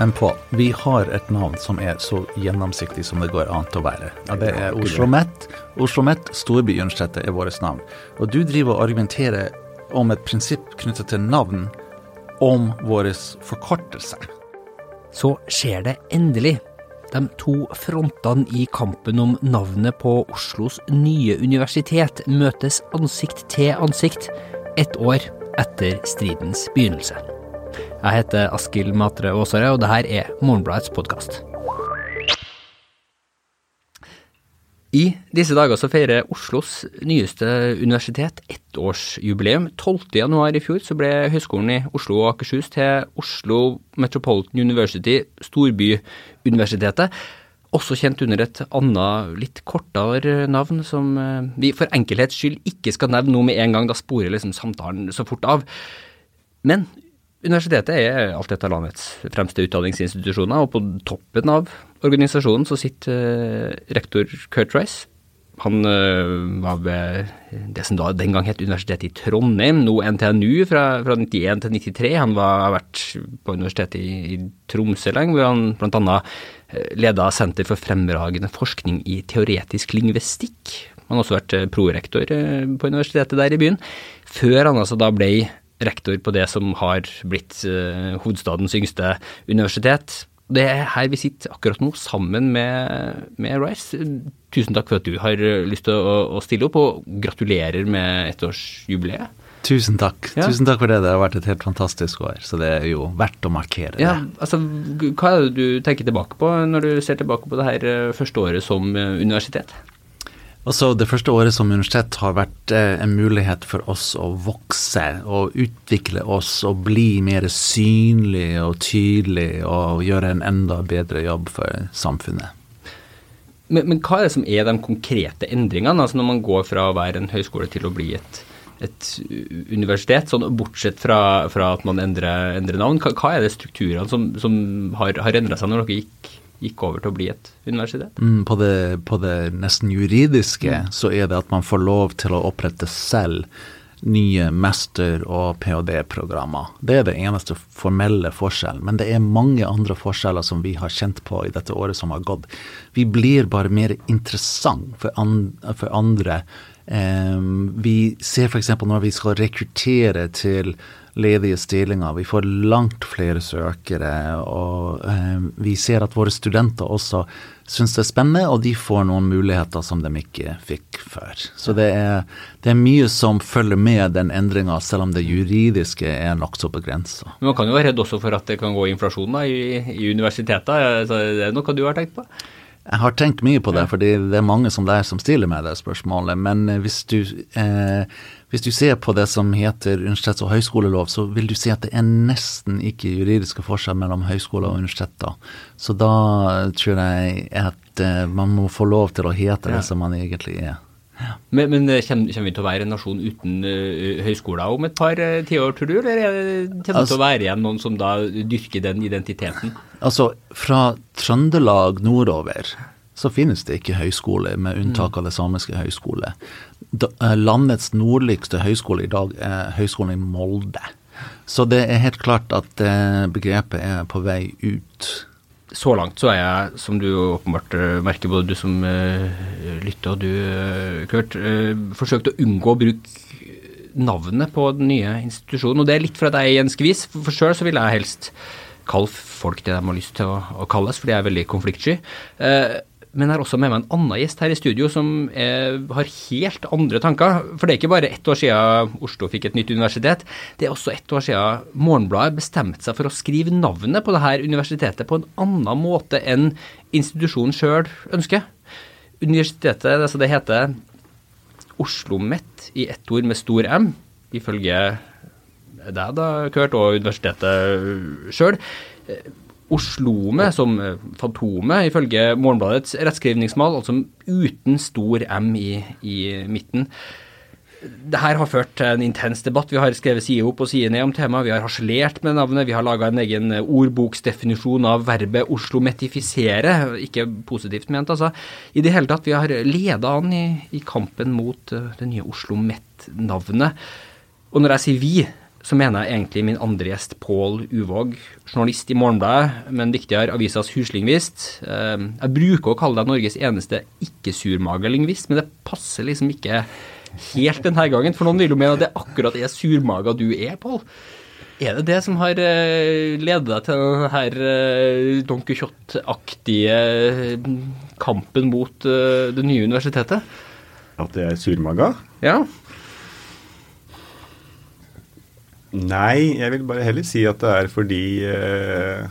Men Pål, vi har et navn som er så gjennomsiktig som det går an til å være. Ja, det er Oslo OsloMet. OsloMet, Storbyuniversitetet, er vårt navn. Og du driver og argumenterer om et prinsipp knyttet til navn om vår forkortelse. Så skjer det endelig. De to frontene i kampen om navnet på Oslos nye universitet møtes ansikt til ansikt ett år etter stridens begynnelse. Jeg heter Askild Matre Aasare, og det her er Morgenbladets podkast. I disse dager så feirer Oslos nyeste universitet ettårsjubileum. 12.1 i fjor så ble Høgskolen i Oslo og Akershus til Oslo Metropolitan University, Storbyuniversitetet. Også kjent under et annet, litt kortere navn, som eh, vi for enkelhets skyld ikke skal nevne noe med en gang, da sporer liksom samtalen så fort av. Men Universitetet er alt et av landets fremste utdanningsinstitusjoner, og på toppen av organisasjonen så sitter uh, rektor Kurt Rice. Han uh, var ved det som da den gang het Universitetet i Trondheim, nå NTNU fra, fra 91 til 93. Han var, har vært på Universitetet i, i Tromsø lenge, hvor han bl.a. Uh, leda Senter for fremragende forskning i teoretisk lingvistikk. Han har også vært prorektor på universitetet der i byen, før han altså da ble rektor på det som har blitt uh, hovedstadens yngste universitet. Det er her vi sitter akkurat nå, sammen med, med Rice. Tusen takk for at du har lyst til å, å stille opp, og gratulerer med ettårsjubileet. Tusen takk. Ja. Tusen takk for det. Det har vært et helt fantastisk år, så det er jo verdt å markere det. Ja, altså, hva er det du tenker tilbake på når du ser tilbake på det her eh, første året som eh, universitet? Altså, det første året som universitet har vært eh, en mulighet for oss å vokse og utvikle oss og bli mer synlig og tydelig og gjøre en enda bedre jobb for samfunnet. Men, men hva er det som er de konkrete endringene, altså når man går fra å være en høyskole til å bli et, et universitet, sånn bortsett fra, fra at man endrer, endrer navn? Hva, hva, er det strukturene som, som har, har endra seg når dere gikk gikk over til å bli et universitet? Mm, på, det, på, det, nesten juridiske mm. så er det at man får lov til å opprette selv nye master- og ph.d.-programmer. Det er det eneste formelle forskjellen. Men det er mange andre forskjeller som vi har kjent på i dette året som har gått. Vi blir bare mer interessant for andre. Um, vi ser f.eks. når vi skal rekruttere til ledige stillinger. Vi får langt flere søkere. Og eh, vi ser at våre studenter også syns det er spennende, og de får noen muligheter som de ikke fikk før. Så det er, det er mye som følger med den endringa, selv om det juridiske er nokså begrensa. Man kan jo være redd også for at det kan gå inflasjon da, i, i universiteter. Det er noe du har tenkt på? Jeg har tenkt mye på det, fordi det er mange som der som stiller meg det spørsmålet. Men eh, hvis du, eh, hvis du ser på det som heter universitets- og høyskolelov, så vil du si at det er nesten ikke juridiske forskjell mellom høyskoler og universiteter. Så da tror jeg at eh, man må få lov til å hete det som man egentlig er. Men, men eh, kommer, kommer, vi til å være en nasjon uten uh, høyskoler om et par uh, tiår, tror du? Eller kommer det altså, til å være igjen noen som da dyrker den identiteten? Altså, fra Trøndelag nordover så finnes det ikke høyskole, med unntak av det samiske høyskole. Da, uh, landets nordligste høyskole i dag er Høgskolen i Molde. Så det er helt klart at begrepet er på vei ut så langt så er jeg, som du åpenbart eh, merker, både du som uh, lytter og du, uh, Kurt, forsøkt å unngå å bruke navnet på den nye institusjonen. Og det er litt for at jeg er i en skvis. For, sjøl så vil jeg helst kalle folk det de har lyst til å, å kalles, fordi jeg er veldig konfliktsky. Uh, men jeg har også med meg en annen gjest her i studio som er, har helt andre tanker. For det er ikke bare ett år siden Oslo fikk et nytt universitet. Det er også ett år siden Morgenbladet bestemte seg for å skrive navnet på dette universitetet på en annen måte enn institusjonen sjøl ønsker. Universitetet, altså det heter Oslo OsloMet i ett ord med stor M, ifølge deg da, Kurt, og universitetet sjøl. Oslome som eh, Fantomet, ifølge Morgenbladets rettskrivningsmal, altså uten stor M i, i midten. Det her har ført til en intens debatt. Vi har skrevet side opp og side ned om temaet. Vi har harselert med navnet. Vi har laga en egen ordboksdefinisjon av verbet oslometifisere. Ikke positivt ment, altså. I det hele tatt, vi har leda an i, i kampen mot uh, det nye Oslo Met-navnet. Og når jeg sier vi, så mener jeg egentlig min andre gjest, Pål Uvåg, journalist i Morgenbladet, men viktigere avisas huslingvist. Eh, jeg bruker å kalle deg Norges eneste ikke-surmaga-lingvist, men det passer liksom ikke helt denne gangen. For noen vil jo mene at det akkurat er surmaga du er, Pål. Er det det som har uh, ledet deg til denne uh, Don Quijote-aktige kampen mot det nye universitetet? At det er surmaga? Ja. Nei, jeg vil bare heller si at det er fordi eh,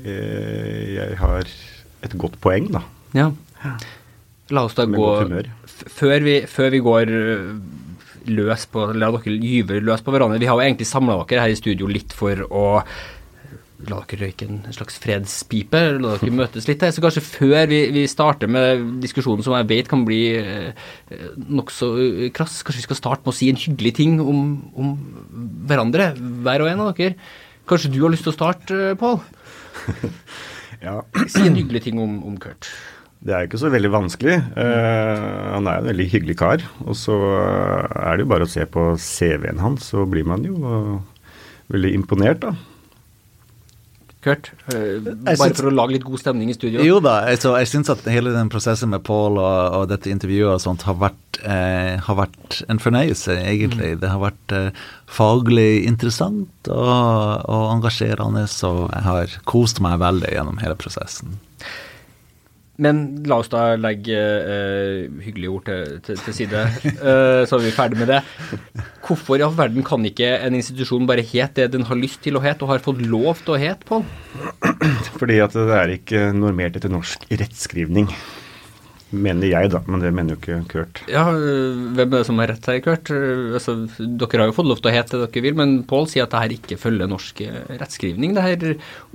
jeg har et godt poeng, da. Ja. La oss da Med gå før vi, før vi går løs på La dere gyve løs på hverandre. Vi har jo egentlig samla dere her i studio litt for å la dere røyke en slags fredspipe, la dere møtes litt her. Så kanskje før vi, vi starter med diskusjonen som jeg vet kan bli eh, nokså krass, kanskje vi skal starte med å si en hyggelig ting om, om hverandre, hver og en av dere. Kanskje du har lyst til å starte, Pål? Ja, Si en hyggelig ting om, om Kurt. Det er jo ikke så veldig vanskelig. Uh, han er en veldig hyggelig kar. Og så er det jo bare å se på CV-en hans, så blir man jo uh, veldig imponert, da. Kurt, eh, bare for å lage litt god stemning i studio. Jo da, altså, jeg syns at hele den prosessen med Paul og, og dette intervjuet og sånt har vært, eh, har vært en fornøyelse, egentlig. Det har vært eh, faglig interessant og, og engasjerende, og jeg har kost meg veldig gjennom hele prosessen. Men la oss da legge uh, hyggelige ord til, til, til side, uh, så er vi ferdig med det. Hvorfor i all verden kan ikke en institusjon bare hete det den har lyst til å hete, og har fått lov til å hete, Pål? Fordi at det er ikke normert etter norsk rettskrivning. Mener jeg, da, men det mener jo ikke Kurt. Ja, hvem er det som har rett her, Kurt? Altså, dere har jo fått lov til å hete det dere vil, men Pål sier at det her ikke følger norsk rettskrivning. Det her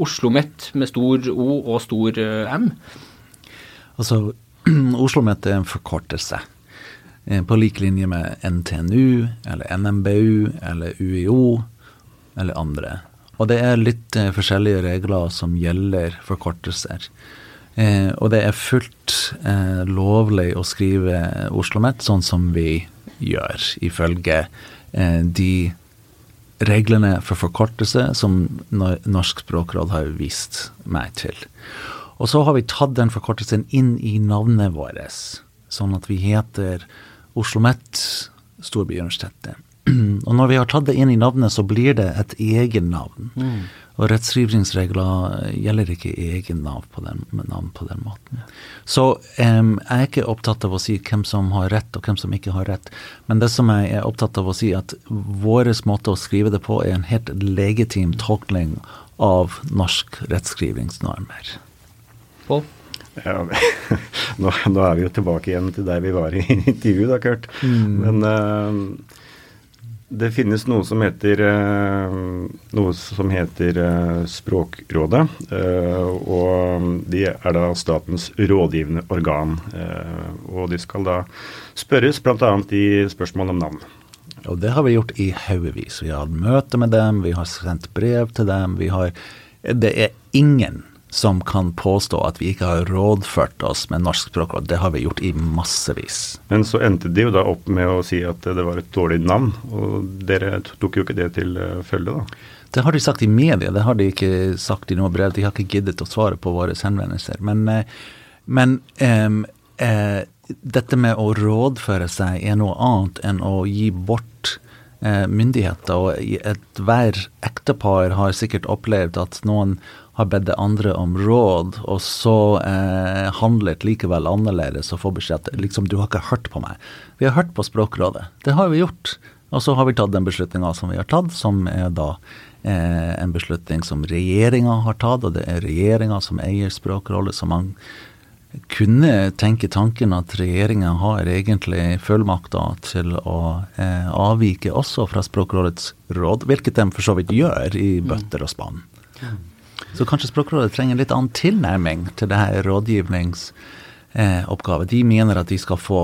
Oslo-Mett med stor O og stor øh, M. Altså, Oslo Met er en forkortelse. eh, På lik linje med NTNU, eller NMBU, eller UiO, eller andre. Og det er litt eh, forskjellige regler som gjelder forkortelser. Eh, og det er fullt eh, lovlig å skrive Oslo Met sånn som vi gjør, ifølge eh, de reglene for forkortelse som Norsk språkråd har vist meg til. Og så har vi tatt den forkortelsen inn i navnet vårt, sånn at vi heter Oslo Met Storbyuniversitetet. Og når vi har tatt det inn i navnet, så blir det et egen navn. Og rettskrivningsregler gjelder ikke egen navn på den, navn på den måten. Så um, jeg er ikke opptatt av å si hvem som har rett og hvem som ikke har rett. Men det som jeg er opptatt av å si, at vår måte å skrive det på er en helt legitim tolkning av norsk rettskrivningsnormer. Pål? Ja, nå, nå er vi jo tilbake igjen til der vi var i intervjuet, da, Kurt. Men uh, det finnes noe som heter uh, noe som heter uh, Språkrådet. og de er da statens rådgivende organ. og de skal da spørres bl.a. i spørsmål om navn. Og det har vi gjort i haugevis. Vi har hatt møte med dem, vi har sendt brev til dem. Vi har, det er ingen som kan påstå at vi ikke har rådført oss med norsk språkråd. Det har vi gjort i massevis. Men så endte de jo da opp med å si at det var et dårlig navn, og dere tok jo ikke det til eh, følge, da. Det har de sagt i media, det har de ikke sagt i noe brev. De har ikke giddet å svare på våre henvendelser. Men, eh, men um, uh, dette med å rådføre seg er noe annet enn å gi bort myndigheter. Og ethver ektepar har sikkert opplevd at noen har bedt andre om råd, og så eh, handlet likevel annerledes og får beskjed at liksom, du har ikke hørt på meg. Vi har hørt på Språkrådet. Det har vi gjort. Og så har vi tatt den beslutninga som vi har tatt, som er da eh, en beslutning som regjeringa har tatt, og det er regjeringa som eier Språkrådet, så man kunne tenke tanken at regjeringa har egentlig fullmakter til å eh, avvike også fra Språkrådets råd, hvilket de for så vidt gjør i bøtter og spann. Så kanskje Språkrådet trenger en litt annen tilnærming til det her rådgivningsoppgaven. De mener at de skal få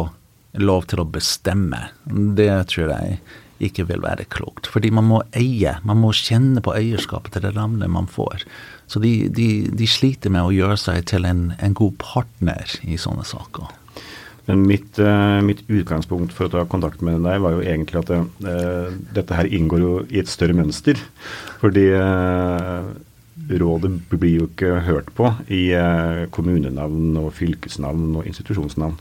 lov til å bestemme. Det tror jeg ikke vil være klokt. Fordi man må eie, man må kjenne på eierskapet til det landet man får. Så de, de, de sliter med å gjøre seg til en, en god partner i sånne saker. Men mitt, uh, mitt, utgangspunkt for å ta kontakt med deg var jo egentlig at uh, dette her inngår jo i et større mønster. Fordi uh, rådet blir jo ikke hørt på i kommunenavn og fylkesnavn og institusjonsnavn.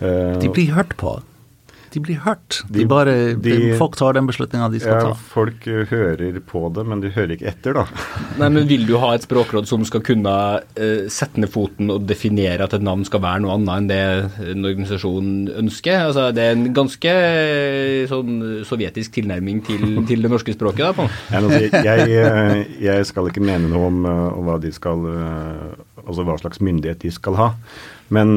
De blir hørt på de blir hørt. De, de bare, de, folk tar den beslutninga de skal ja, ta. Folk hører på det, men de hører ikke etter, da. Nei, men Vil du ha et språkråd som skal kunne uh, sette ned foten og definere at et navn skal være noe annet enn det en organisasjon ønsker? Altså, Det er en ganske uh, sånn sovjetisk tilnærming til, til, det norske språket? da, på. Jeg, jeg, eh, jeg, skal ikke mene noe om, uh, hva de skal Altså hva slags myndighet de skal ha. Men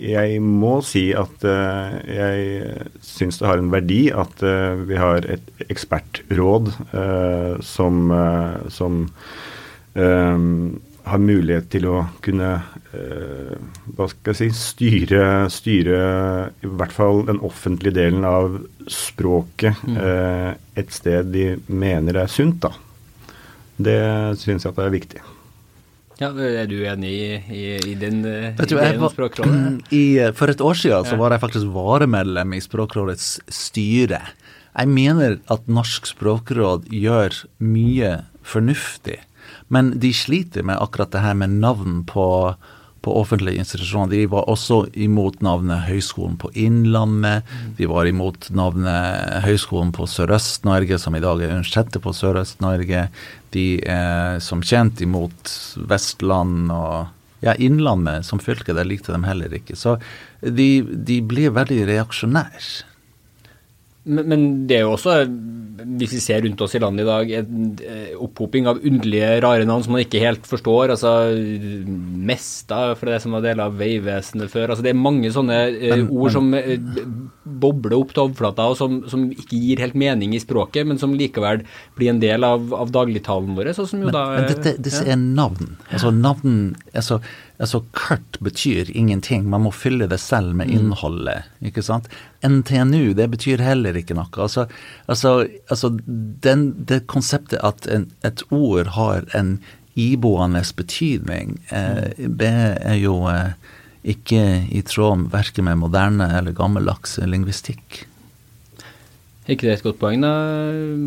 jeg må si at uh, jeg syns det har en verdi at uh, vi har et ekspertråd uh, som, som har mulighet til å kunne hva skal jeg si, styre, styre i hvert fall den offentlige delen av språket mm. et sted de mener er sunt. da. Det syns jeg at det er viktig. Ja, Er du enig i, i, i den eh, Vet ideen om Språkrådet? I, for et år siden så var jeg faktisk varemedlem i Språkrådets styre. Jeg mener at Norsk språkråd gjør mye fornuftig, men de sliter med akkurat det her med navn på på offentlige institusjoner. De var også imot navnet Høgskolen på Innlandet. Mm. De var imot navnet Høgskolen på Sørøst-Norge, som i dag er Universitetet på Sørøst-Norge. De er som kjent imot Vestland og ja, Innlandet som fylke. Det likte de heller ikke. Så de, de blir veldig reaksjonære. Men, men, det er jo også, hvis vi ser rundt oss i landet i dag, en eh, opphoping av underlige, rare navn som man ikke helt forstår. Altså Mesta, for det som var del av Vegvesenet før. altså Det er mange sånne eh, men, ord som eh, bobler opp til overflata, og som, som, ikke gir helt mening i språket, men som likevel blir en del av, av dagligtalen vår. Sånn som jo men, da, men dette, disse ja. er navn. Altså navn altså, altså Kart betyr ingenting, man må fylle det selv med mm. innholdet. ikke sant? NTNU, det betyr heller ikke noe. Altså, altså, altså den, det konseptet at en, et ord har en iboende betydning, eh, mm. det er jo eh, ikke i tråd verken med moderne eller gammeldags lingvistikk ikke det et godt poeng, da,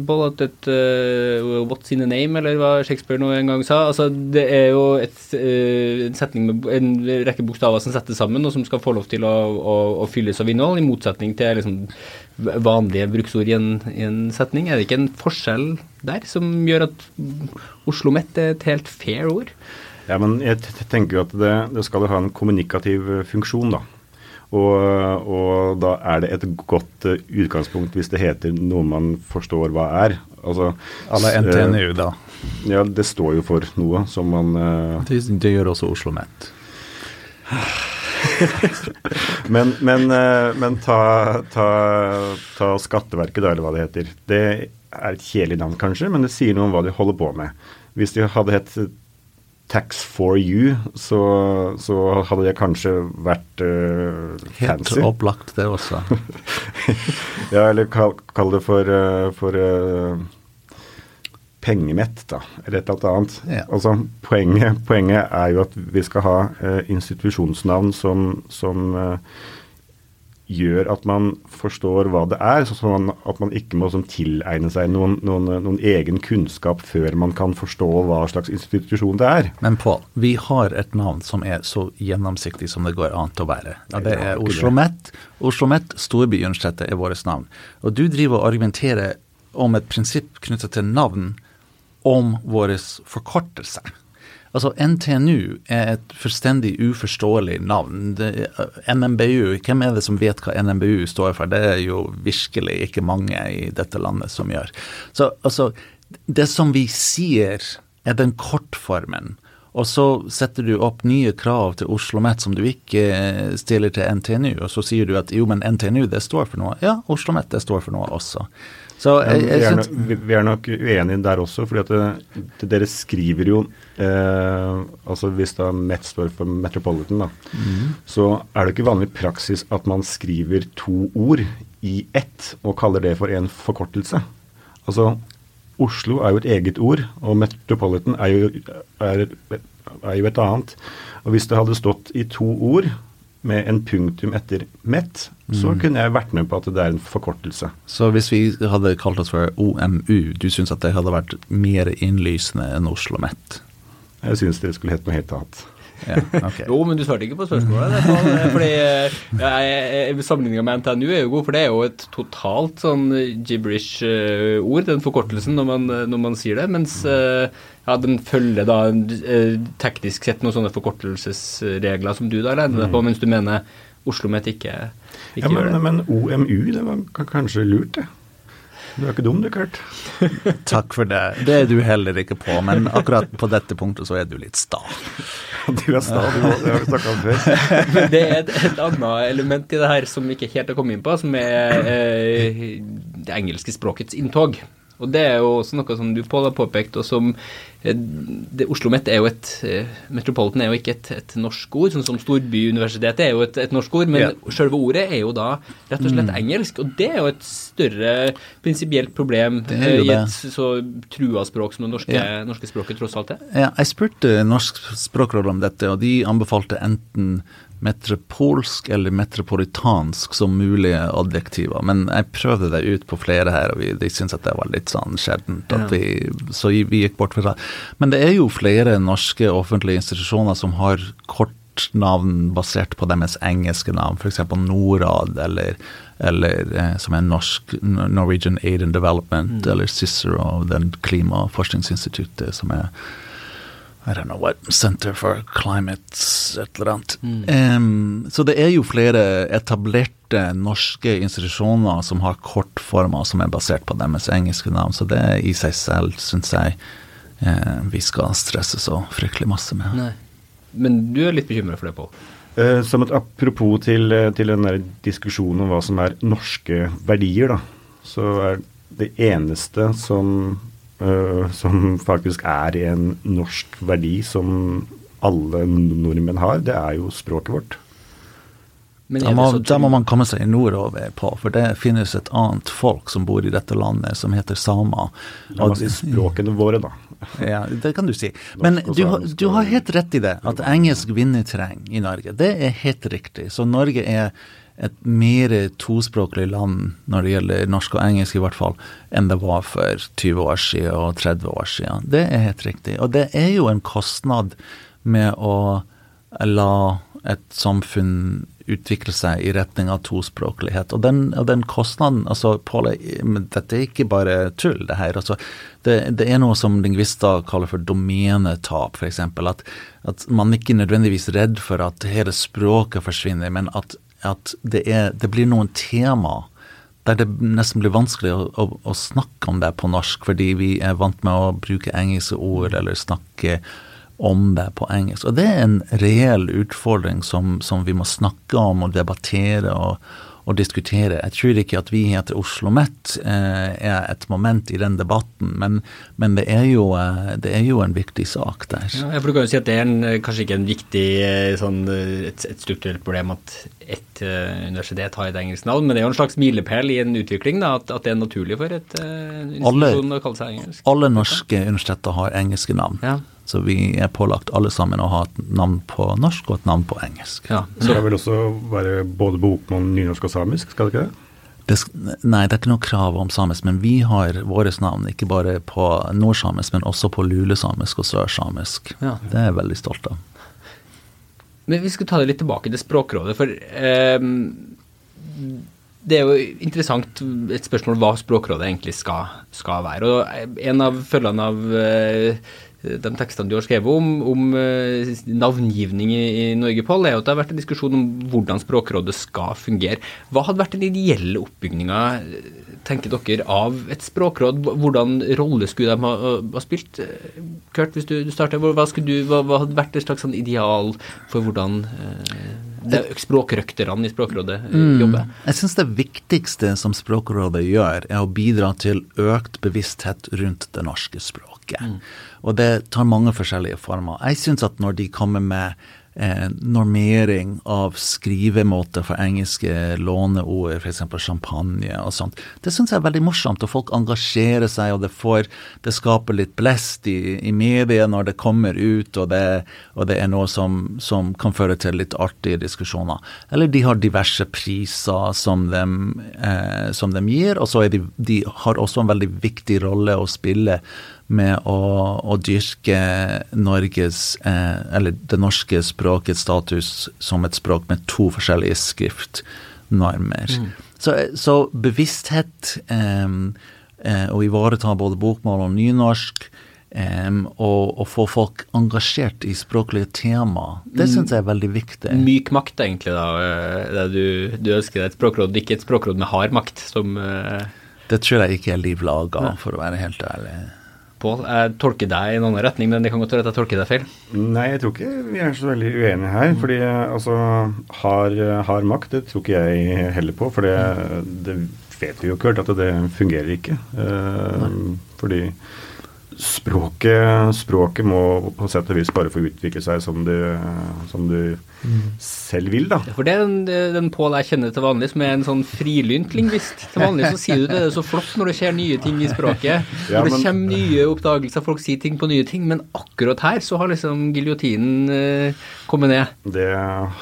Boll, at et uh, What's in a name, eller hva Shakespeare nå en gang sa? Altså, det er jo et, uh, en setning med en rekke bokstaver som settes sammen, og som skal få lov til å, å, å fylles av innhold, i motsetning til liksom, vanlige bruksord i en, i en, setning. Er det ikke en forskjell der som gjør at Oslo Met er et helt fair ord? Ja, men jeg tenker jo at det, det skal ha en kommunikativ funksjon, da. Og, og, da er det et godt uh, utgangspunkt hvis det heter noe man forstår hva er. Altså, Alle NTNU, uh, da. Ja, det står jo for noe som man uh, det, det, gjør også Oslo OsloMet. men, men, men ta, ta, ta, Skatteverket, da, eller hva det heter. Det er et kjedelig navn, kanskje, men det sier noe om hva de holder på med. Hvis de hadde hett Tax for you, så, så hadde det kanskje vært uh, fancy. Helt opplagt, det også. ja, eller kall, kall, det for, uh, for uh, pengemett, da, eller et eller annet. Ja. Altså, poenget, poenget, er jo at vi skal ha institusjonsnavn som, som gjør at man forstår hva det er, sånn at man ikke må sånn, tilegne seg noen, noen, noen, egen kunnskap før man kan forstå hva slags institusjon det er. Men Pål, vi har et navn som er så gjennomsiktig som det går an til å være. Ja, det er Oslo OsloMet. OsloMet, Storbyuniversitetet, er vårt navn. Og du driver og argumenterer om et prinsipp knyttet til navn om våre forkortelser. Altså NTNU er et fullstendig uforståelig navn. Det, NMBU, hvem er det som vet hva NMBU står for? Det er jo virkelig ikke mange i dette landet som gjør. Så altså, det som vi sier er den kortformen. Og så setter du opp nye krav til Oslo OsloMet som du ikke stiller til NTNU, og så sier du at jo, men NTNU det står for noe. Ja, Oslo OsloMet det står for noe også. Så jeg, jeg vi, er nok, vi, er nok, uenige der også, fordi at det, dere skriver jo eh, altså Hvis da MET står for Metropolitan, da, mm. så er det ikke vanlig praksis at man skriver to ord i ett og kaller det for en forkortelse. Altså Oslo er jo et eget ord, og Metropolitan er jo, er, er jo et annet. Og hvis det hadde stått i to ord, med en punktum etter MET, så kunne jeg vært med på at det er en forkortelse. Så hvis vi hadde kalt oss for OMU, du syns at det hadde vært mer innlysende enn Oslo Met? Jeg syns det skulle hett noe helt annet. Ja, ok. Jo, men du svarte ikke på spørsmålet. Det fordi eh, Sammenligninga med NTNU er jo god, for det er jo et totalt sånn gibberish-ord, den forkortelsen, når man, når man sier det. Mens eh, ja, den følger da eh, teknisk sett noen sånne forkortelsesregler som du da regner deg på, mens du mener Oslo Met ikke, ikke Ja, gjør det. men, men OMU, det var kanskje lurt, det. Du er ikke dum du, Kurt. Takk for det. Det er du heller ikke på, men akkurat på dette punktet så er du litt sta. Du er sta, du òg. Det har vi snakka om før. Men det er et, et annet element i det her som vi ikke helt har kommet inn på, som er eh, det engelske språkets inntog. Og det er jo også noe som du Pål har påpekt, og som det, Oslo Met er jo et eh, Metropolitan er jo ikke et, et norsk ord, sånn som Storbyuniversitetet er jo et, et norsk ord, men yeah. selve ordet er jo da rett og slett engelsk. Og det er jo et større prinsipielt problem eh, i et så trua språk som det norske, yeah. norske språket tross alt er. Ja, jeg spurte Norsk språkråd om dette, og de anbefalte enten metropolsk eller metropolitansk som mulige adjektiver. Men jeg prøvde det ut på flere her, og vi, de syntes at det var litt sånn sjeldent. at Ja. vi, Så vi gikk bort fra det. Men det er jo flere norske offentlige institusjoner som har kortnavn basert på deres engelske navn, f.eks. Norad eller eller eh, som er norsk Norwegian Aid and Development, eller Cicero, den klimaforskningsinstituttet som er I don't know what, Center for Climate et eller annet. Em, så det er jo flere etablerte norske institusjoner som har kortformer som er basert på deres engelske navn, så det i seg selv syns jeg vi skal stresse så fryktelig masse med. Nei. Men du er litt bekymra for det, Pål? Eh, Som et apropos til, eh, til den der diskusjonen om hva som er norske verdier, da, så er det eneste som, eh, som faktisk er en norsk verdi som alle nordmenn har, det er jo språket vårt. Men Da må, da må man komme seg nordover på, for det finnes et annet folk som bor i dette landet, som heter samer. La meg si språkene våre, da. Ja, det kan du si. Men Norsk du, har- du har helt rett i det, at engelsk vinner terreng i Norge. Det er helt riktig. Så Norge er et mer tospråklig land når det gjelder norsk og engelsk, i hvert fall, enn det var for 20 år siden og 30 år siden. Det er helt riktig. Og det er jo en kostnad med å la et samfunn utvikle seg i retning av tospråklighet. Og den, og den kostnaden altså, Paul, dette er ikke bare tull, det her. Altså, det, det er noe som lingvister kaller for domenetap, f.eks. At, at man ikke er nødvendigvis redd for at hele språket forsvinner, men at, at det, er, det blir noen tema der det nesten blir vanskelig å, å, å snakke om det på norsk, fordi vi er vant med å bruke engelske ord eller snakke om det på engelsk. Og det er en reell utfordring som, som vi må snakke om og debattere og, og diskutere. Jeg tror ikke at vi heter Oslo Met eh, er et moment i den debatten, men, men det, er jo, eh, det er jo en viktig sak der. Ja, jeg bruker jo si at det er en, eh, kanskje ikke en viktig eh, sånn, et, et strukturelt problem at ett uh, universitet har et engelsk navn, men det er jo en slags milepæl i en utvikling da, at, at det er naturlig for et uh, institusjon å kalle seg engelsk. Alle norske universiteter har engelske navn. Ja. Så vi er pålagt alle sammen å ha et navn på norsk og et navn på engelsk. Ja, Det skal vel også være både bokmål, nynorsk og samisk, skal det ikke det? Det, nei, det er ikke noe krav om samisk, men vi har våre navn ikke bare på nordsamisk, men også på lulesamisk og sørsamisk. Ja. Det er jeg veldig stolt av. Men vi skal ta det litt tilbake til Språkrådet, for eh, det er jo interessant et spørsmål hva Språkrådet egentlig skal, skal være. Og en av følgene av eh, de tekstene du har skrevet om, om eh, navngivning i, Norge, Pål, er jo at det har vært en diskusjon om hvordan Språkrådet skal fungere. Hva hadde vært den ideelle oppbygninga, tenker dere, av et språkråd? Hvordan rolle skulle de ha, ha spilt? Kurt, hvis du, du starter, hva, du, hva, hva hadde vært et slags sånn ideal for hvordan eh, språkrøkterne i Språkrådet mm. jobber? Jeg syns det viktigste som Språkrådet gjør, er å bidra til økt bevissthet rundt det norske språket. Og det tar mange forskjellige former. Jeg syns at når de kommer med eh, normering av skrivemåter for engelske låneord, f.eks. champagne og sånt. Det syns jeg er veldig morsomt, og folk engasjerer seg, og det, får, det skaper litt blest i, i media når det kommer ut, og det, og det er noe som, som, kan føre til litt artige diskusjoner. Eller de har diverse priser som de, eh, som de gir, og så de, de har også en veldig viktig rolle å spille med å, å dyrke Norges, eh, eller det norske språkets status som et språk med to forskjellige skriftnormer. Mm. Så, så, bevissthet eh, eh, å ivareta både bokmål og nynorsk, Um, og, og, få folk engasjert i språklige tema. Det syns jeg er veldig viktig. Myk makt, egentlig, da. Eh, du, du ønsker deg et språkråd, ikke et språkråd med hard makt, som uh... Det tror jeg ikke er liv laga, for å være helt ærlig. Pål. Jeg tolker deg i en annen retning, men det kan godt være at jeg tolker deg feil. Nei, jeg tror ikke vi er så veldig uenige her. Mm. fordi altså, hard, hard, makt, det tror ikke jeg heller på. For det, det vet vi jo ikke at det fungerer ikke. Uh, fordi språket, språket, må på sett og vis bare få utvikle seg som du, som du mm. selv vil, da. For det er den, den Pål jeg kjenner til vanlig, som er en sånn frilynt lingvist. Til vanlig så sier du det, det er så flott når det skjer nye ting i språket. Når det men, kommer nye oppdagelser, folk sier ting på nye ting. Men akkurat her så har liksom giljotinen eh, kommet ned. Det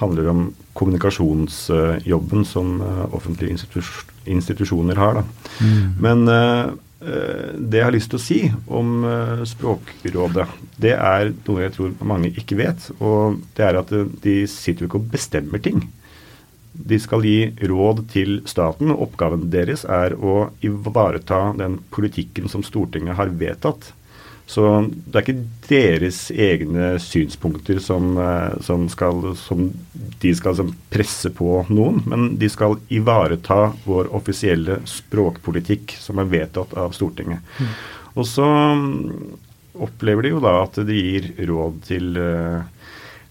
handler om kommunikasjonsjobben som uh, offentlige institus institusjoner har, da. Mm. Men Eh, det jeg har lyst til å si om eh, Språkrådet, det er noe jeg tror mange ikke vet. Og det er at eh, de sitter jo ikke og bestemmer ting. De skal gi råd til staten. og Oppgaven deres er å ivareta den politikken som Stortinget har vedtatt. Så det er ikke deres egne synspunkter som, eh, som, skal, som de skal som presse på noen, men de skal ivareta vår offisielle språkpolitikk som er vedtatt av Stortinget. Mm. Og så mm, opplever de jo da at de gir råd til uh,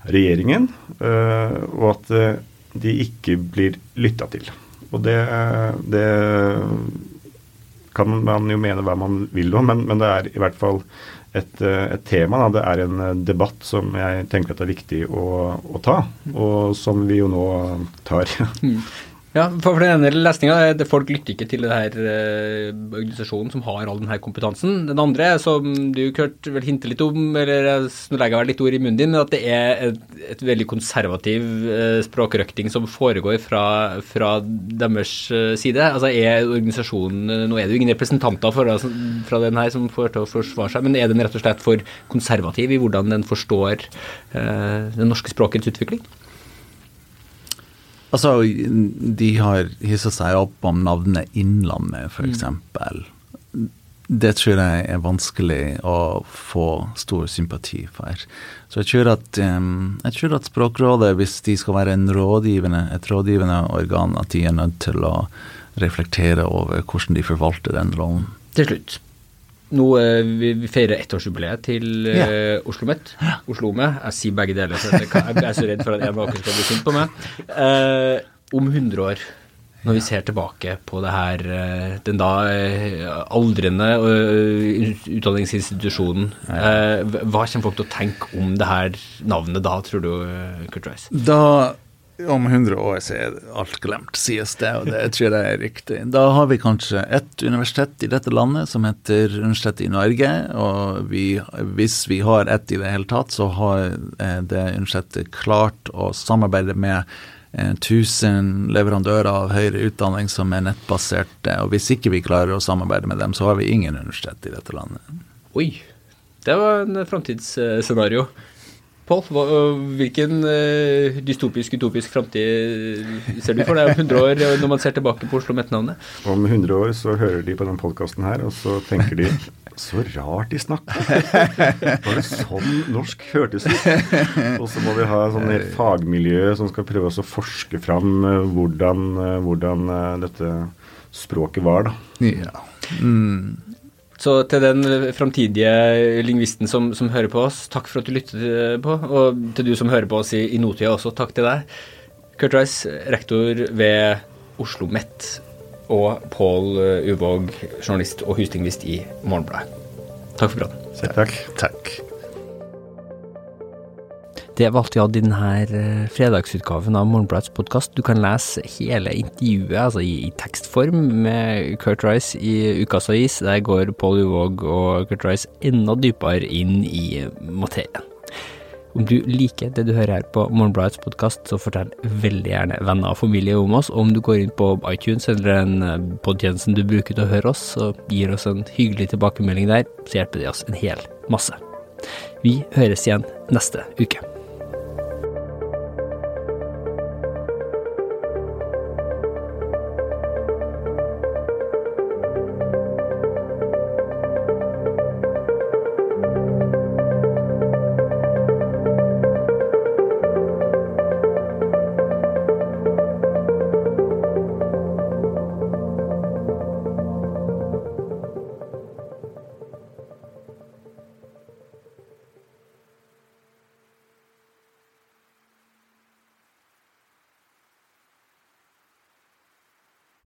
regjeringen, uh, og at uh, de ikke blir lytta til. Og det, det kan man jo mene hva man vil om, men, men, det er i hvert fall et, eh, et tema. Da. Det er en eh, debatt som jeg tenker at det er viktig å, å ta, og som vi jo nå tar. Ja, for, den ene lesninga folk lytter ikke til det her uh, organisasjonen som har all denne kompetansen. Den andre, som du Kurt vel hinter litt om, eller nå legger jeg vel litt ord i munnen din, at det er et, et veldig konservativ eh, språkrøkting som foregår fra, fra deres uh, side. Altså er organisasjonen Nå er det jo ingen representanter for, altså, fra den her som får til å forsvare seg, men er den rett og slett for konservativ i hvordan den forstår det norske språkets utvikling? Altså, de har hissa seg opp om navnet Innlandet, f.eks. Mm. Det tror jeg er vanskelig å få stor sympati for. Så jeg tror at, um, jeg tror at Språkrådet, hvis de skal være rådgivende, et rådgivende organ, at de er nødt til å reflektere over hvordan de forvalter den rollen. Til slutt, nå eh, vi, vi feirer ettårsjubileet til ja. uh, Oslo Met. Oslo Med. Jeg sier begge deler, for jeg, jeg er så redd for at en av dere skal bli sint på meg. Uh, om 100 år, når vi ser tilbake på det her, uh, den da aldrende utdanningsinstitusjonen, hva kommer folk til å tenke om det her navnet da, tror du, Kurt Rice? Da om 100 år så er alt glemt, sies det, og det tror jeg er riktig. Da har vi kanskje ett universitet i dette landet som heter Universitetet i Norge, og vi, hvis vi har ett i det hele tatt, så har eh, det universitetet klart å samarbeide med 1000 eh, leverandører av høyere utdanning som er nettbaserte, og hvis ikke vi klarer å samarbeide med dem, så har vi ingen universitet i dette landet. Oi, det var en framtidsscenario. Pål, hvilken uh, dystopisk, utopisk framtid ser du for deg om 100 år, når man ser tilbake på Oslo Met-navnet? Om 100 år så hører de på den podkasten her, og så tenker de så rart de snakker. Var det sånn norsk hørtes ut? Og så må vi ha sånn fagmiljø som skal prøve å forske fram hvordan, hvordan dette språket var, da. Ja. Mm. Så til den framtidige lingvisten som, som, hører på oss, takk for at du lytter på. Og til du som hører på oss i, i nåtida også, takk til deg. Kurt Rice, rektor ved Oslo Met, og Pål Uvåg, journalist og hustingvist i Morgenbladet. Takk for praten. Takk. Takk. Det var alt vi hadde i denne fredagsutgaven av Morgenbladets podkast. Du kan lese hele intervjuet altså i, i, tekstform med Kurt Rice i Ukas Avis. Der går Paul Uvåg og Kurt Rice enda dypere inn i materien. Om du liker det du hører her på Morgenbladets podkast, så fortell veldig gjerne venner og familie om oss. Og om du går inn på iTunes eller den podtjenesten du bruker til å høre oss, og gir oss en hyggelig tilbakemelding der, så hjelper det oss en hel masse. Vi høres igjen neste uke.